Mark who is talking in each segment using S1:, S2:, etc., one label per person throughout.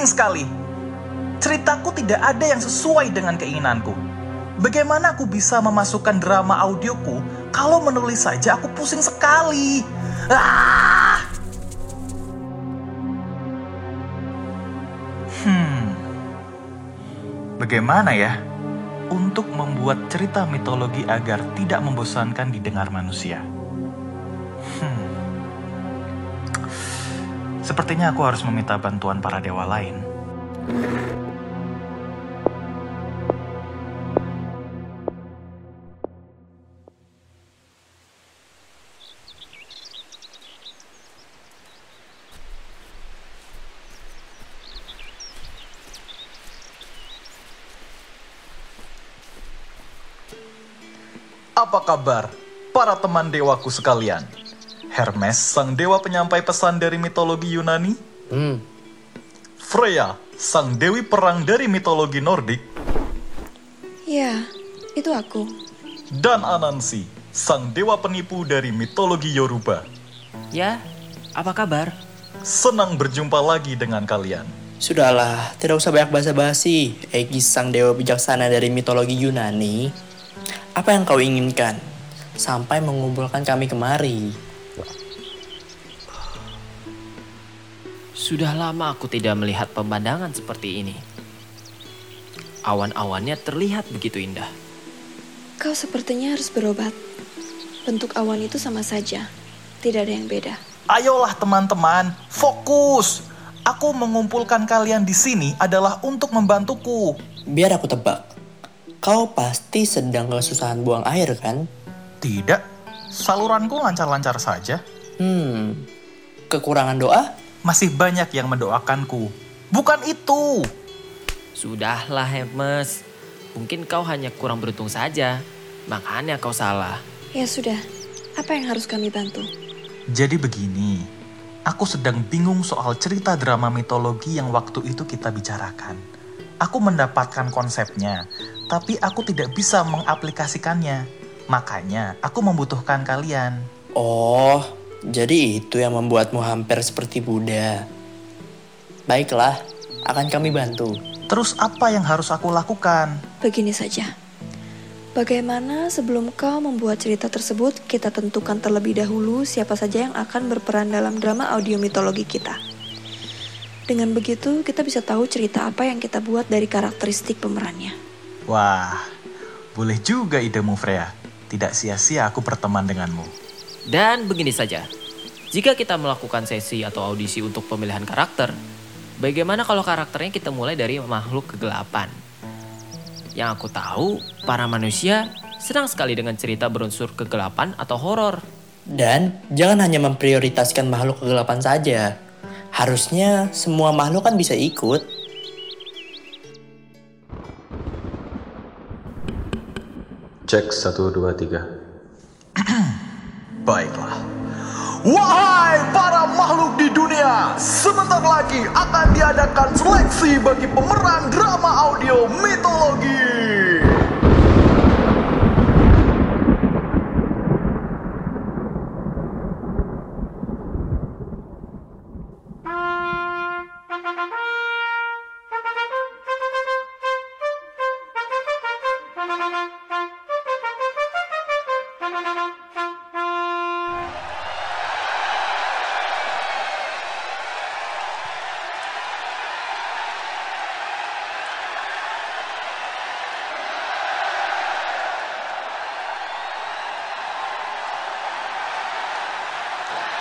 S1: pusing sekali. Ceritaku tidak ada yang sesuai dengan keinginanku. Bagaimana aku bisa memasukkan drama audioku kalau menulis saja aku pusing sekali. Ah! Hmm. Bagaimana ya untuk membuat cerita mitologi agar tidak membosankan didengar manusia? Sepertinya aku harus meminta bantuan para dewa lain. Apa kabar para teman dewaku sekalian? Hermes, sang dewa penyampai pesan dari mitologi Yunani?
S2: Hmm,
S1: Freya, sang dewi perang dari mitologi Nordik?
S3: Ya, itu aku.
S1: Dan Anansi, sang dewa penipu dari mitologi Yoruba?
S2: ya, apa kabar?
S1: Senang berjumpa lagi dengan kalian.
S4: Sudahlah, tidak usah banyak basa-basi. Aegis sang dewa bijaksana dari mitologi Yunani. Apa yang kau inginkan? Sampai mengumpulkan kami kemari.
S2: Sudah lama aku tidak melihat pemandangan seperti ini. Awan-awannya terlihat begitu indah.
S3: Kau sepertinya harus berobat. Bentuk awan itu sama saja. Tidak ada yang beda.
S1: Ayolah teman-teman, fokus. Aku mengumpulkan kalian di sini adalah untuk membantuku.
S4: Biar aku tebak. Kau pasti sedang kesusahan buang air kan?
S1: Tidak, saluranku lancar-lancar saja.
S4: Hmm, kekurangan doa?
S1: Masih banyak yang mendoakanku. Bukan itu.
S2: Sudahlah Hermes, mungkin kau hanya kurang beruntung saja. Makanya kau salah.
S3: Ya sudah, apa yang harus kami bantu?
S1: Jadi begini, aku sedang bingung soal cerita drama mitologi yang waktu itu kita bicarakan. Aku mendapatkan konsepnya, tapi aku tidak bisa mengaplikasikannya. Makanya aku membutuhkan kalian.
S4: Oh, jadi itu yang membuatmu hampir seperti Buddha. Baiklah, akan kami bantu.
S1: Terus apa yang harus aku lakukan?
S3: Begini saja. Bagaimana sebelum kau membuat cerita tersebut, kita tentukan terlebih dahulu siapa saja yang akan berperan dalam drama audio mitologi kita. Dengan begitu, kita bisa tahu cerita apa yang kita buat dari karakteristik pemerannya.
S1: Wah, boleh juga idemu Freya. Tidak sia-sia aku berteman denganmu.
S2: Dan begini saja, jika kita melakukan sesi atau audisi untuk pemilihan karakter, bagaimana kalau karakternya kita mulai dari makhluk kegelapan? Yang aku tahu, para manusia senang sekali dengan cerita berunsur kegelapan atau horor.
S4: Dan jangan hanya memprioritaskan makhluk kegelapan saja. Harusnya semua makhluk kan bisa ikut.
S5: Cek 1, 2, 3.
S1: Baiklah. Wahai para makhluk di dunia, sebentar lagi akan diadakan seleksi bagi pemeran drama audio mitologi.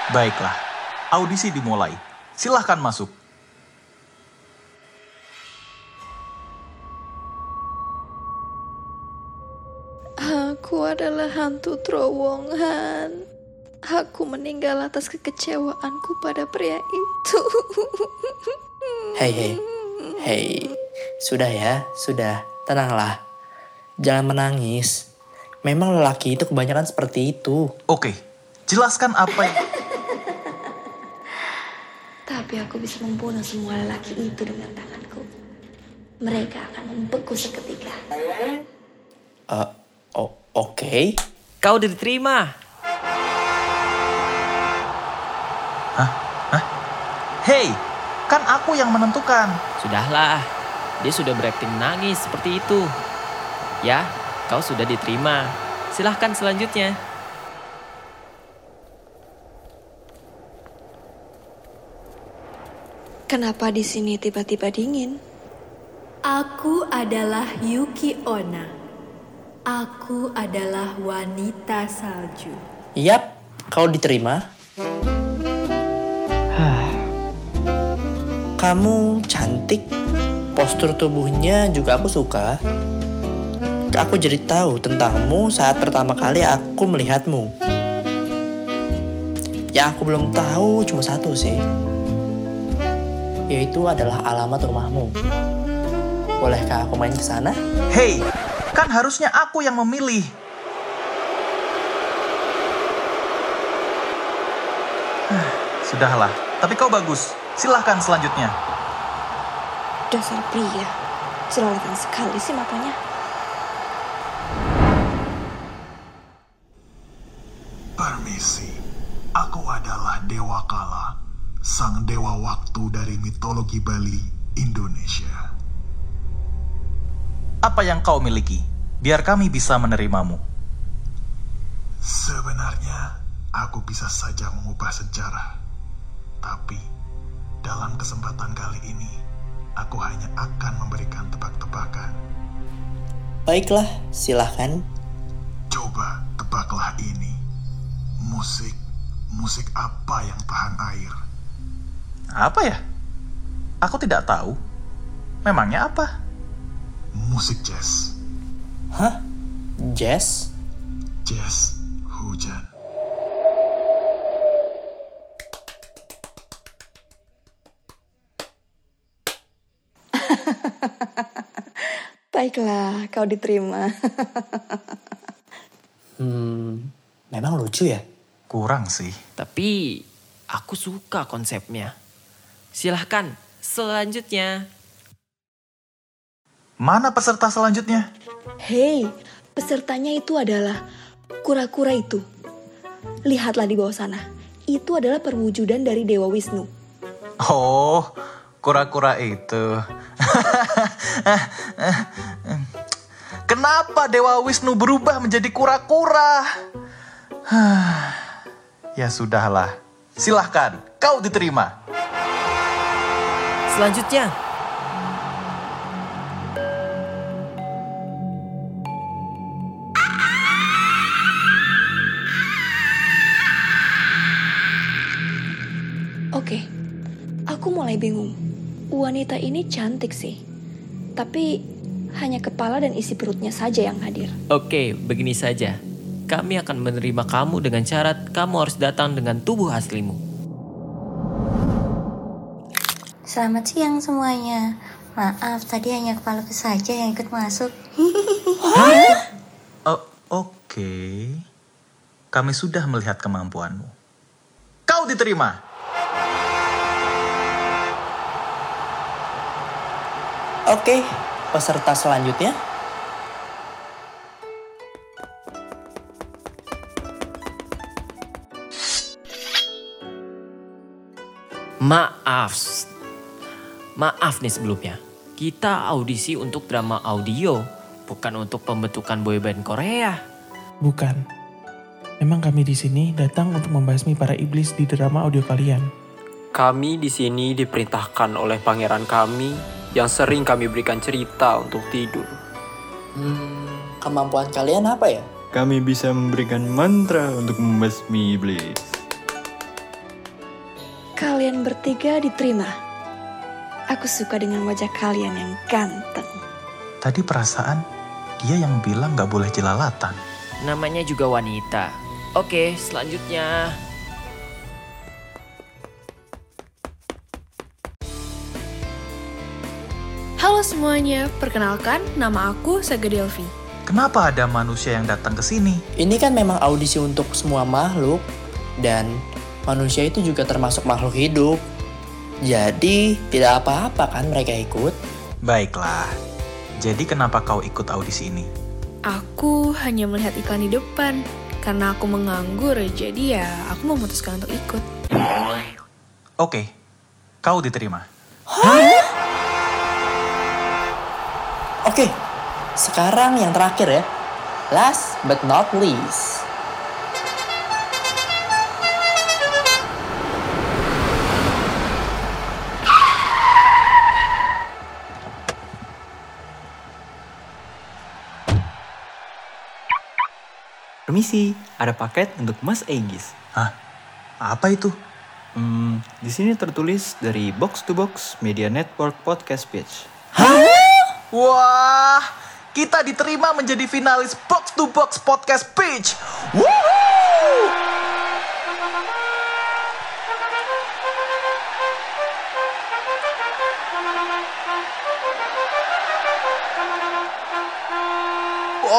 S1: Baiklah, audisi dimulai. Silahkan masuk.
S3: Aku adalah hantu terowongan. Aku meninggal atas kekecewaanku pada pria itu.
S4: Hei, hei, hei. Sudah ya, sudah. Tenanglah. Jangan menangis. Memang lelaki itu kebanyakan seperti itu.
S1: Oke, jelaskan apa yang...
S3: Tapi aku bisa membunuh semua lelaki itu dengan tanganku. Mereka akan membeku seketika.
S4: Eh, o- oke.
S2: Kau diterima.
S1: Hah? Hah? Hei, kan aku yang menentukan.
S2: Sudahlah, dia sudah berakting nangis seperti itu. Ya, kau sudah diterima. Silahkan selanjutnya.
S3: Kenapa di sini tiba-tiba dingin?
S6: Aku adalah Yuki Onna. Aku adalah wanita salju.
S4: Yap, kau diterima. Kamu cantik, postur tubuhnya juga aku suka. Aku jadi tahu tentangmu saat pertama kali aku melihatmu. Yang aku belum tahu cuma satu sih. Yaitu adalah alamat rumahmu. Bolehkah aku main ke sana?
S1: Hei, kan harusnya aku yang memilih. Sudahlah, tapi kau bagus. Silahkan selanjutnya.
S3: Dasar pria. Jelalatan sekali sih matanya.
S7: Permisi, aku adalah Dewa Kala, sang dewa waktu dari mitologi Bali, Indonesia.
S1: Apa yang kau miliki? Biar kami bisa menerimamu.
S7: Sebenarnya, aku bisa saja mengubah sejarah. Tapi, dalam kesempatan kali ini, aku hanya akan memberikan tebak-tebakan.
S4: Baiklah, silahkan.
S7: Coba tebaklah ini. Musik, musik apa yang tahan air?
S1: Apa ya? Aku tidak tahu. Memangnya apa?
S7: Musik jazz,
S4: Hah? Jazz?
S7: jazz hujan.
S3: Baiklah, kau diterima.
S4: Hmm, memang lucu ya?
S1: Kurang sih.
S2: Tapi aku suka konsepnya. Silahkan selanjutnya.
S1: Mana peserta selanjutnya?
S3: Hei, pesertanya itu adalah kura-kura itu. Lihatlah di bawah sana. Itu adalah perwujudan dari Dewa Wisnu.
S1: Oh, kura-kura itu. Kenapa Dewa Wisnu berubah menjadi kura-kura? ya sudahlah. Silahkan, kau diterima.
S2: Selanjutnya.
S3: Oke, aku mulai bingung. Wanita ini cantik sih. Tapi hanya kepala dan isi perutnya saja yang hadir.
S2: Oke, begini saja. Kami akan menerima kamu dengan syarat kamu harus datang dengan tubuh aslimu.
S8: Selamat siang semuanya. Maaf, tadi hanya kepalaku saja yang ikut masuk.
S1: Oh, Oke, kami sudah melihat kemampuanmu. Kau diterima.
S4: Oke, peserta selanjutnya.
S2: Maaf. Maaf nih sebelumnya. Kita audisi untuk drama audio, bukan untuk pembentukan boyband Korea.
S9: Bukan. Memang kami di sini datang untuk membasmi para iblis di drama audio kalian.
S10: Kami di sini diperintahkan oleh pangeran kami yang sering kami berikan cerita untuk tidur.
S4: Hmm, kemampuan kalian apa ya?
S11: Kami bisa memberikan mantra untuk membasmi iblis.
S3: Kalian bertiga diterima. Aku suka dengan wajah kalian yang ganteng.
S1: Tadi perasaan dia yang bilang gak boleh jelalatan.
S2: Namanya juga wanita. Oke, selanjutnya.
S12: Halo semuanya, perkenalkan nama aku Saga Delvi.
S1: Kenapa ada manusia yang datang ke sini?
S4: Ini kan memang audisi untuk semua makhluk dan manusia itu juga termasuk makhluk hidup. Jadi tidak apa-apa kan mereka ikut.
S1: Baiklah. Jadi kenapa kau ikut audisi ini?
S12: Aku hanya melihat iklan di depan. Karena aku menganggur, jadi ya aku memutuskan untuk ikut.
S1: Oke. kau diterima.
S4: Oke, sekarang yang terakhir ya. Last but not least.
S11: Permisi, ada paket untuk Mas Egis.
S1: Hah? Apa itu?
S11: Hmm, di sini tertulis dari Box to Box Media Network Podcast Pitch.
S1: Wah, kita diterima menjadi finalis Box to Box Podcast Pitch. Woohoo!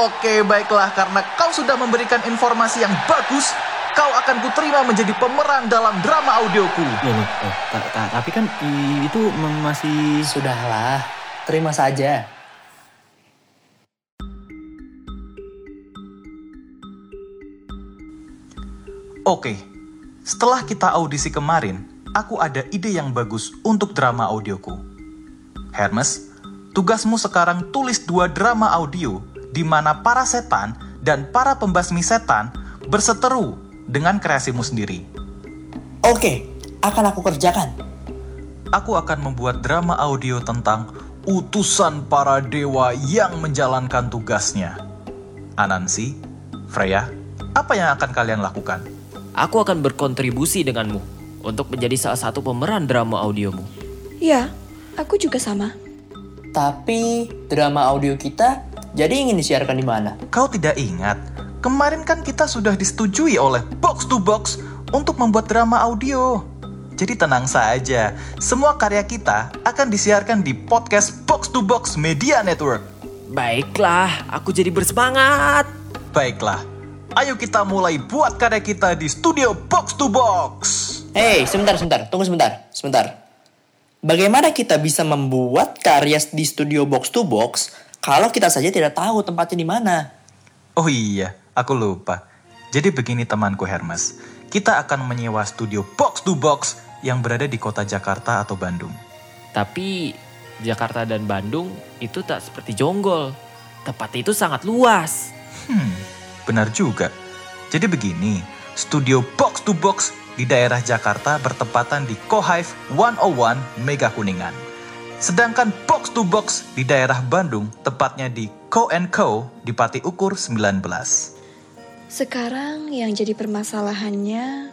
S1: Oke, baiklah karena kau sudah memberikan informasi yang bagus, kau akan kuterima menjadi pemeran dalam drama audioku.
S11: Loh, loh, eh, ta- ta- tapi kan itu masih...
S4: Sudahlah, terima saja.
S1: Oke, setelah kita audisi kemarin, aku ada ide yang bagus untuk drama audioku. Hermes, tugasmu sekarang tulis dua drama audio di mana para setan dan para pembasmi setan berseteru dengan kreasimu sendiri.
S4: Oke, akan aku kerjakan.
S1: Aku akan membuat drama audio tentang utusan para dewa yang menjalankan tugasnya. Anansi, Freya, apa yang akan kalian lakukan?
S2: Aku akan berkontribusi denganmu untuk menjadi salah satu pemeran drama audiomu.
S3: Ya, aku juga sama.
S4: Tapi drama audio kita jadi ingin disiarkan di mana?
S1: Kau tidak ingat? Kemarin kan kita sudah disetujui oleh Box to Box untuk membuat drama audio. Jadi tenang saja, semua karya kita akan disiarkan di podcast Box to Box Media Network.
S2: Baiklah, aku jadi bersemangat.
S1: Baiklah, ayo kita mulai buat karya kita di studio Box to Box.
S4: Hei, sebentar, sebentar. Tunggu sebentar, sebentar. Bagaimana kita bisa membuat karya di studio box to box kalau kita saja tidak tahu tempatnya di mana?
S1: Oh iya, aku lupa. Jadi begini temanku Hermes, kita akan menyewa studio Box to Box yang berada di kota Jakarta atau Bandung.
S2: Tapi Jakarta dan Bandung itu tak seperti Jonggol. Tempat itu sangat luas.
S1: Hmm, benar juga. Jadi begini, studio Box to Box di daerah Jakarta bertepatan di Kohive 101 Mega Kuningan. Sedangkan Box to Box di daerah Bandung tepatnya di Co Co di Pati Ukur 19.
S3: Sekarang yang jadi permasalahannya,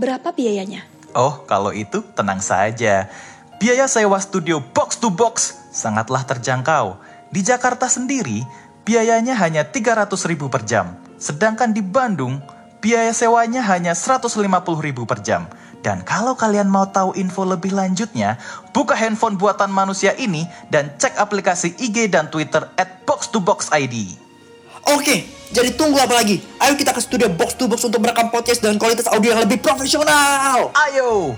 S3: berapa biayanya?
S1: Oh, kalau itu tenang saja. Biaya sewa studio box to box sangatlah terjangkau. Di Jakarta sendiri, biayanya hanya 300 ribu per jam. Sedangkan di Bandung, biaya sewanya hanya 150 ribu per jam. Dan kalau kalian mau tahu info lebih lanjutnya, buka handphone buatan manusia ini dan cek aplikasi IG dan Twitter at box to box ID.
S4: Oke, jadi tunggu apa lagi? Ayo kita ke studio box to box untuk merekam podcast dengan kualitas audio yang lebih profesional.
S1: Ayo,